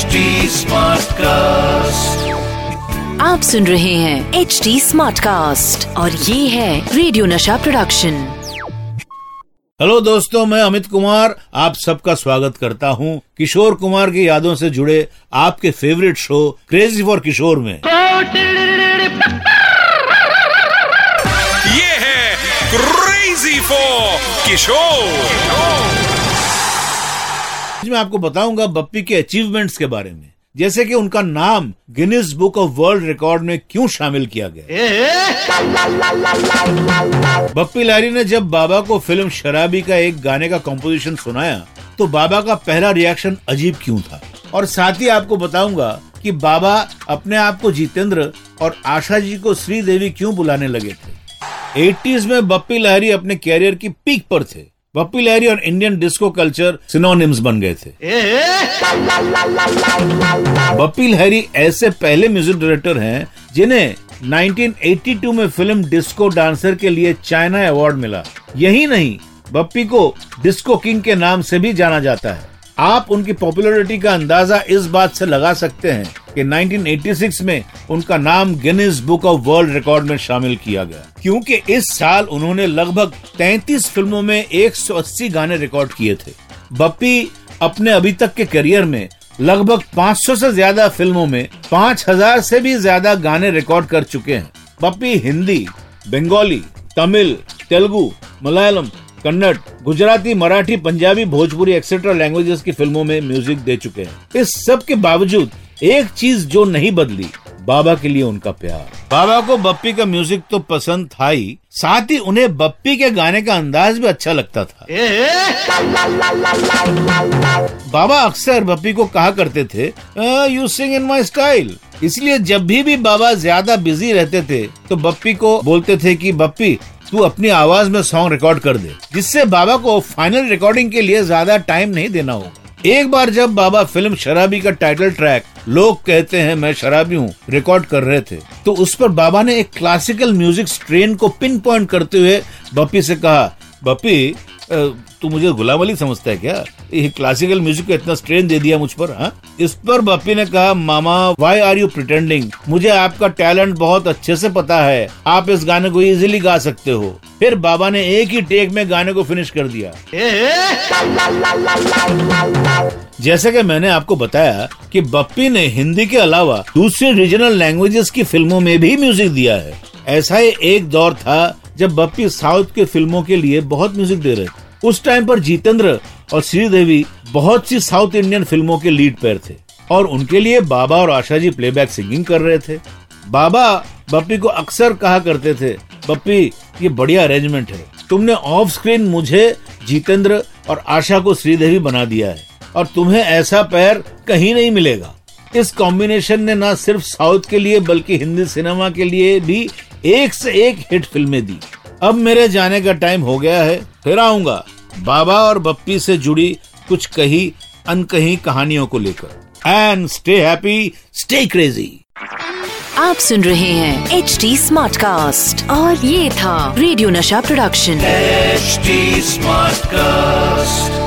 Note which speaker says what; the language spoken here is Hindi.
Speaker 1: HD कास्ट
Speaker 2: आप सुन रहे हैं एच डी स्मार्ट कास्ट और ये है रेडियो नशा प्रोडक्शन
Speaker 3: हेलो दोस्तों मैं अमित कुमार आप सबका स्वागत करता हूँ किशोर कुमार की यादों से जुड़े आपके favourite show crazy for Kishore में।
Speaker 4: ये है क्रेजी फॉर किशोर।
Speaker 3: मैं आपको बताऊँगा बप्पी के अचीवमेंट्स के बारे में। जैसे कि उनका नाम Guinness book of world record में क्यों शामिल किया गया? बप्पी लहरी ने जब बाबा को फ़िल्म शराबी का एक गाने का कॉम्पोजिशन सुनाया तो बाबा का पहला रिएक्शन अजीब क्यों था? और साथ ही आपको बताऊँगा कि बाबा अपने आप को जितेंद्र और आशा जी को श्रीदेवी क्यों बुलाने लगे थे? एटीज में बप्पी लहरी अपने कैरियर की पीक पर थे। बप्पी लहरी और इंडियन डिस्को कल्चर सिनोनिम्स बन गए थे। बप्पी लहरी ऐसे पहले म्यूज़िक डायरेक्टर हैं जिन्हें 1982 में फ़िल्म डिस्को डांसर के लिए चाइना अवार्ड मिला। यही नहीं बप्पी को डिस्को किंग के नाम से भी जाना जाता है। आप उनकी पॉपुलैरिटी का अंदाज़ा इस बात से लगा सकते हैं कि 1986 में उनका नाम Guinness book of world record में शामिल किया गया। क्योंकि इस साल उन्होंने लगभग 33 फ़िल्मों में 180 गाने रिकॉर्ड किए थे। बप्पी अपने अभी तक के करियर में लगभग 500 से ज़्यादा फ़िल्मों में 5000 से भी ज़्यादा गाने रिकॉर्ड कर चुके हैं। बप्पी हिंदी, बंगाली, तमिल, तेलुगु, मलयालम, कन्नड़, गुजराती, मराठी, पंजाबी, भोजपुरी एक्सेट्रा लैंग्वेजेस की फ़िल्मों में म्यूज़िक दे चुके हैं। इस सब के बावजूद एक चीज़ जो नहीं बदली बाबा के लिए उनका प्यार। बाबा को बप्पी का म्यूज़िक तो पसंद था ही साथ ही उन्हें बप्पी के गाने का अंदाज भी अच्छा लगता था। बाबा अक्सर बप्पी को कहा करते थे you sing in my style इसलिए जब भी भी बाबा ज़्यादा बिज़ी रहते थे तो बप्पी को बोलते थे कि बप्पी तू अपनी आवाज़ में सॉन्ग रिकॉर्ड कर दे जिससे बाबा को फाइनल रिकॉर्डिंग के लिए ज़्यादा टाइम नहीं देना होगा। एक बार जब बाबा फ़िल्म शराबी का टाइटल ट्रैक लोग कहते हैं, मैं शराबी हूँ रिकॉर्ड कर रहे थे तो उस पर बाबा ने एक क्लासिकल म्यूज़िक स्ट्रेन को पिन पॉइंट करते हुए बप्पी से कहा, बप्पी तू मुझे गुलाम अली समझता है क्या? ये क्लासिकल म्यूज़िक को इतना स्ट्रेन दे दिया मुझ पर हाँ? इस पर बप्पी ने कहा, मामा वाई आर यू प्रिटेंडिंग मुझे आपका टैलेंट बहुत अच्छे से पता है। आप इस गाने को इजीली गा सकते हो। फिर बाबा ने एक ही टेक में गाने को फिनिश कर दिया। जैसे कि मैंने आपको बताया कि बप्पी ने हिंदी के अलावा दूसरी रीजनल लैंग्वेजेस की फ़िल्मों में भी म्यूज़िक दिया है। ऐसा ही एक दौर था जब बप्पी साउथ के फ़िल्मों के लिए बहुत म्यूज़िक दे रहे थे। उस टाइम पर जितेंद्र और श्रीदेवी बहुत सी साउथ इंडियन फ़िल्मों के लीड पैर थे और उनके लिए बाबा और आशा जी प्लेबैक सिंगिंग कर रहे थे। बाबा बप्पी को अक्सर कहा करते थे, बप्पी, ये बढ़िया अरेंजमेंट है। तुमने ऑफ़ स्क्रीन मुझे, जितेंद्र और आशा को श्रीदेवी बना दिया है और तुम्हें ऐसा पैर कहीं नहीं मिलेगा। इस कॉम्बिनेशन ने न सिर्फ़ साउथ के लिए बल्कि हिंदी सिनेमा के लिए भी एक से एक हिट फ़िल्में दी। अब मेरे जाने का टाइम हो गया है फिर आऊँगा। बाबा और बप्पी से जुड़ी कुछ कही अनकही कहानियों को लेकर। And stay happy stay crazy
Speaker 2: आप सुन रहे हैं एच डी स्मार्ट कास्ट और ये था रेडियो नशा प्रोडक्शन
Speaker 1: एच स्मार्ट Smartcast.